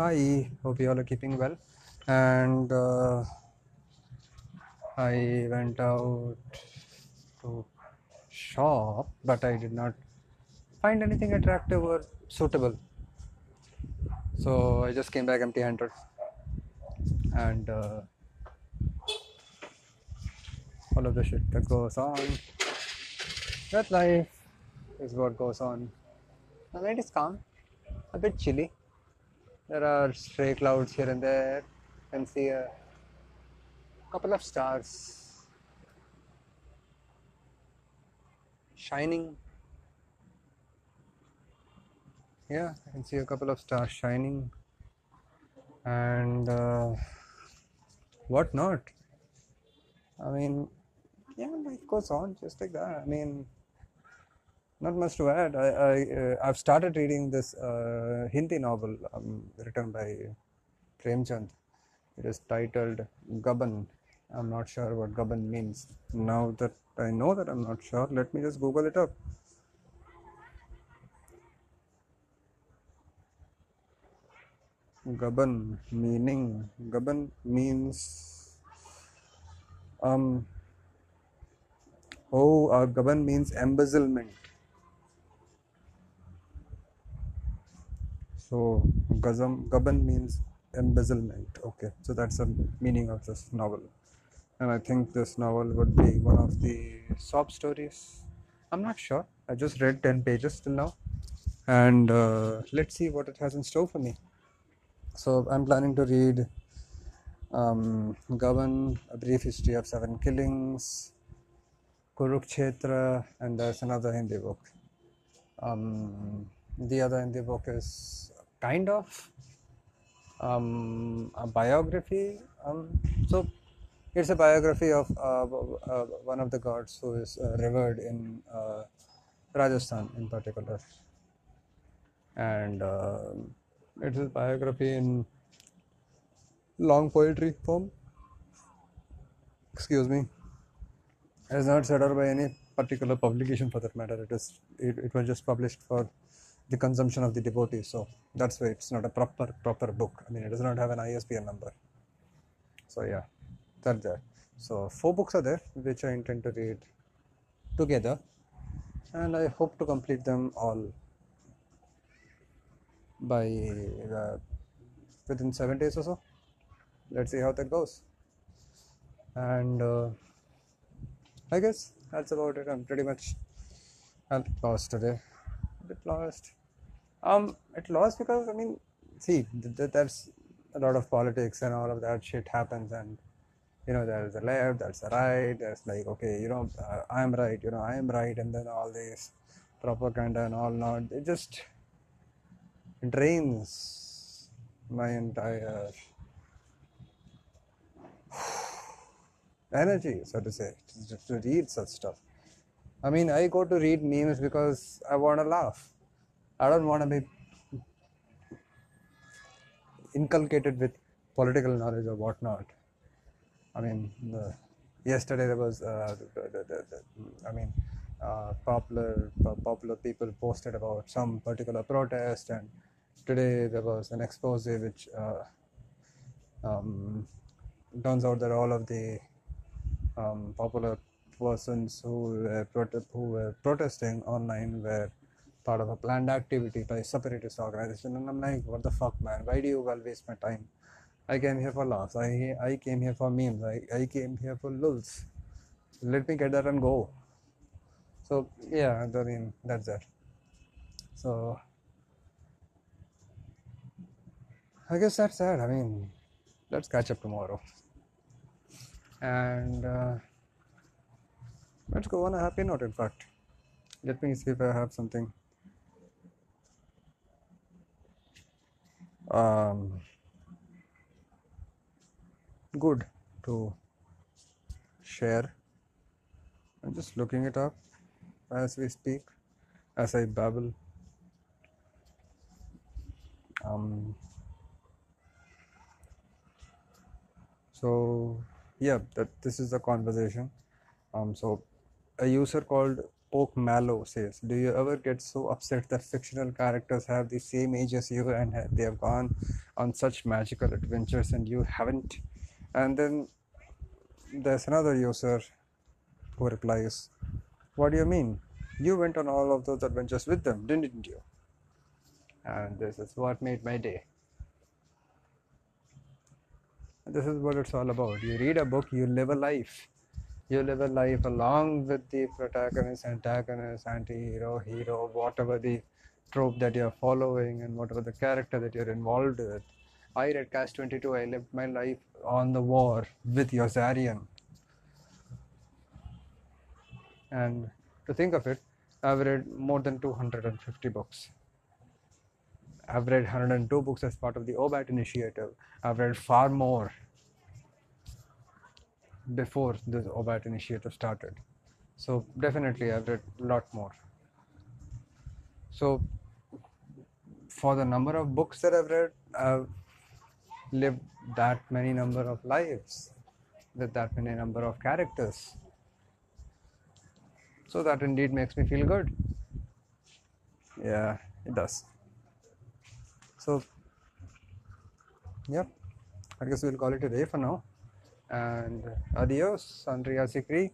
Hi, hope you all are keeping well. And uh, I went out to shop, but I did not find anything attractive or suitable. So I just came back empty handed. And uh, all of the shit that goes on. That life is what goes on. The night is calm, a bit chilly. There are stray clouds here and there. Can see a couple of stars shining. Yeah, I can see a couple of stars shining. And uh, what not? I mean, yeah, life goes on just like that. I mean, not much to add. I, I uh, I've started reading this uh, Hindi novel um, written by Premchand. It is titled Gaban. I'm not sure what Gaban means. Now that I know that I'm not sure, let me just Google it up. Gaban meaning. Gaban means um. Oh, uh, Gaban means embezzlement. So Gazam Gaban means embezzlement. Okay, so that's the meaning of this novel. And I think this novel would be one of the sob stories. I'm not sure. I just read 10 pages till now. And uh, let's see what it has in store for me. So I'm planning to read um, Gaban, A Brief History of Seven Killings, Kurukshetra, and there's another Hindi book. Um, the other Hindi book is kind of um, a biography. Um, so it's a biography of uh, uh, one of the gods who is uh, revered in uh, Rajasthan in particular. And uh, it's a biography in long poetry form. Excuse me. It is not set out by any particular publication for that matter. It is it, it was just published for the consumption of the devotees. So that's why it's not a proper proper book. I mean, it does not have an ISBN number. So yeah, that's that. So four books are there which I intend to read together, and I hope to complete them all by uh, within seven days or so. Let's see how that goes. And uh, I guess that's about it. I'm pretty much bit lost today. A bit lost. Um, it lost because I mean, see, th- th- there's a lot of politics and all of that shit happens, and you know, there's the left, there's the right. There's like, okay, you know, uh, I'm right, you know, I am right, and then all this propaganda and all not. It just drains my entire energy, so to say, just to read such stuff. I mean, I go to read memes because I want to laugh. I don't want to be inculcated with political knowledge or whatnot. I mean, the, yesterday there was, uh, the, the, I mean, uh, popular popular people posted about some particular protest, and today there was an expose which uh, um, turns out that all of the um, popular persons who were, who were protesting online were part of a planned activity by a separatist organization. And I'm like, what the fuck, man? Why do you all waste my time? I came here for laughs. I, I came here for memes. I, I came here for lulz. Let me get that and go. So, yeah, I mean, that's that. So, I guess that's that. I mean, let's catch up tomorrow. And uh, let's go on a happy note, in fact. Let me see if I have something. Um, good to share. I'm just looking it up as we speak, as I babble. Um, so yeah, that this is the conversation. Um, so a user called Poke Mallow says, Do you ever get so upset that fictional characters have the same age as you and they have gone on such magical adventures and you haven't? And then there's another user who replies, What do you mean? You went on all of those adventures with them, didn't you? And this is what made my day. This is what it's all about. You read a book, you live a life. You live a life along with the protagonist, antagonist, anti hero, whatever the trope that you're following and whatever the character that you're involved with. I read Catch 22, I lived my life on the war with Yossarian. And to think of it, I've read more than 250 books. I've read 102 books as part of the OBAT initiative. I've read far more before this OBAT initiative started. So definitely I've read a lot more. So for the number of books that I've read, I've lived that many number of lives with that many number of characters. So that indeed makes me feel good. Yeah, it does. So, yep, I guess we'll call it a day for now. And adios, Andrea Sikri.